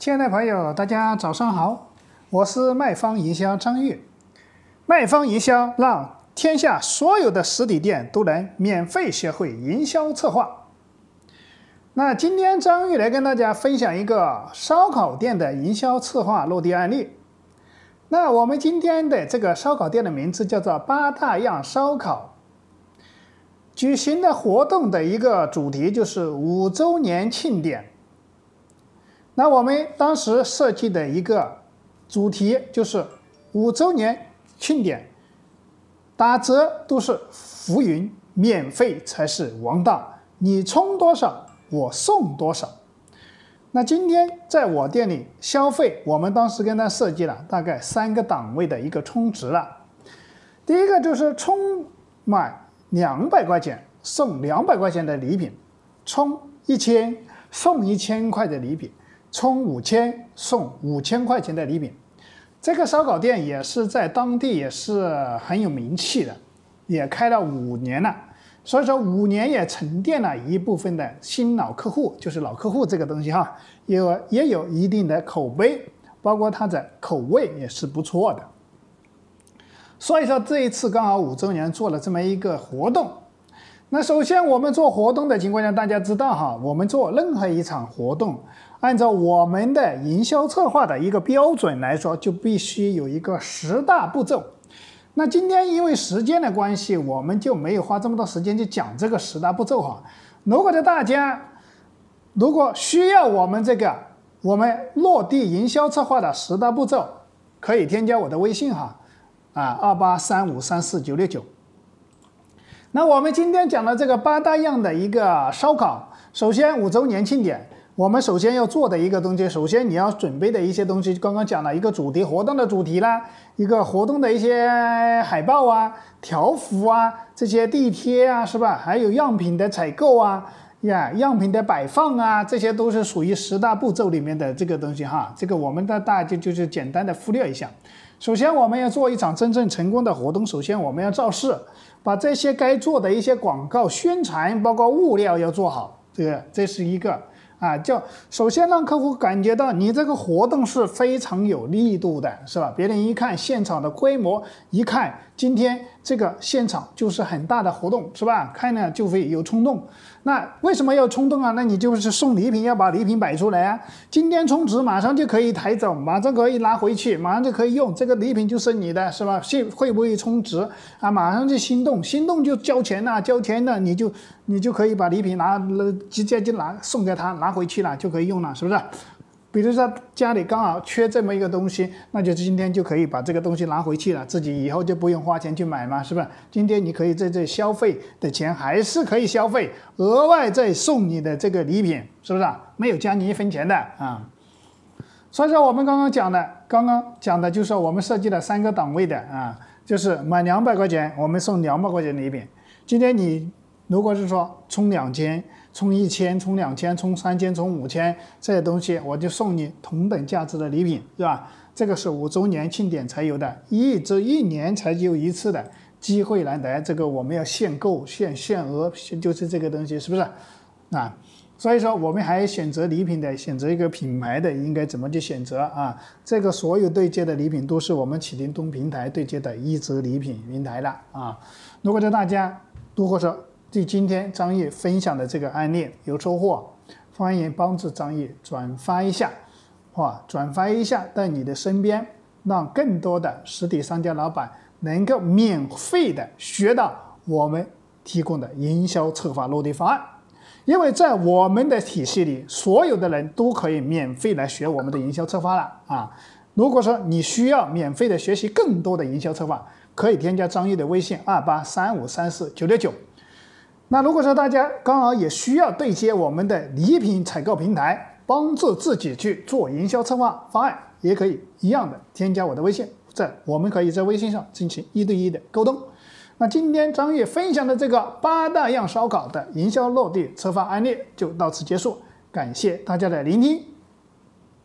亲爱的朋友，大家早上好，我是卖方营销张玉。卖方营销让天下所有的实体店都能免费学会营销策划。那今天张玉来跟大家分享一个烧烤店的营销策划落地案例。那我们今天的这个烧烤店的名字叫做八大样烧烤。举行的活动的一个主题就是五周年庆典。那我们当时设计的一个主题就是五周年庆典，打折都是浮云，免费才是王道。你充多少，我送多少。那今天在我店里消费，我们当时跟他设计了大概三个档位的一个充值了。第一个就是充满两百块钱送两百块钱的礼品，充一千送一千块的礼品。充五千送五千块钱的礼品，这个烧烤店也是在当地也是很有名气的，也开了五年了，所以说五年也沉淀了一部分的新老客户，就是老客户这个东西哈，有也有一定的口碑，包括它的口味也是不错的。所以说这一次刚好五周年做了这么一个活动，那首先我们做活动的情况下，大家知道哈，我们做任何一场活动。按照我们的营销策划的一个标准来说，就必须有一个十大步骤。那今天因为时间的关系，我们就没有花这么多时间去讲这个十大步骤哈。如果的大家如果需要我们这个我们落地营销策划的十大步骤，可以添加我的微信哈，啊二八三五三四九六九。那我们今天讲的这个八大样的一个烧烤，首先五周年庆典。我们首先要做的一个东西，首先你要准备的一些东西，刚刚讲了一个主题活动的主题啦，一个活动的一些海报啊、条幅啊、这些地贴啊，是吧？还有样品的采购啊、呀样品的摆放啊，这些都是属于十大步骤里面的这个东西哈。这个我们的大就就是简单的忽略一下。首先我们要做一场真正成功的活动，首先我们要造势，把这些该做的一些广告宣传，包括物料要做好，这个这是一个。啊，就首先让客户感觉到你这个活动是非常有力度的，是吧？别人一看现场的规模，一看今天这个现场就是很大的活动，是吧？看了就会有冲动。那为什么要冲动啊？那你就是送礼品，要把礼品摆出来啊！今天充值马上就可以抬走，马上可以拿回去，马上就可以用，这个礼品就是你的，是吧？信会不会充值啊？马上就心动，心动就交钱呐，交钱了你就你就可以把礼品拿了，直接就拿送给他，拿回去了就可以用了，是不是？比如说家里刚好缺这么一个东西，那就今天就可以把这个东西拿回去了，自己以后就不用花钱去买嘛，是不是？今天你可以在这消费的钱还是可以消费，额外再送你的这个礼品，是不是？没有加你一分钱的啊。所以说我们刚刚讲的，刚刚讲的就是我们设计了三个档位的啊，就是满两百块钱我们送两百块钱礼品。今天你如果是说充两千。充一千，充两千，充三千，充五千，这些东西我就送你同等价值的礼品，是吧？这个是五周年庆典才有的，一周一年才有一次的机会难得，这个我们要限购、限限额，就是这个东西，是不是？啊，所以说我们还选择礼品的，选择一个品牌的，应该怎么去选择啊？这个所有对接的礼品都是我们启灵东平台对接的一折礼品平台了啊！如果说大家如果说，对今天张毅分享的这个案例有收获，欢迎帮助张毅转发一下，哇，转发一下到你的身边，让更多的实体商家老板能够免费的学到我们提供的营销策划落地方案。因为在我们的体系里，所有的人都可以免费来学我们的营销策划了啊。如果说你需要免费的学习更多的营销策划，可以添加张毅的微信二八三五三四九六九。那如果说大家刚好也需要对接我们的礼品采购平台，帮助自己去做营销策划方案，也可以一样的添加我的微信，在我们可以在微信上进行一对一的沟通。那今天张悦分享的这个八大样烧烤的营销落地策划案例就到此结束，感谢大家的聆听。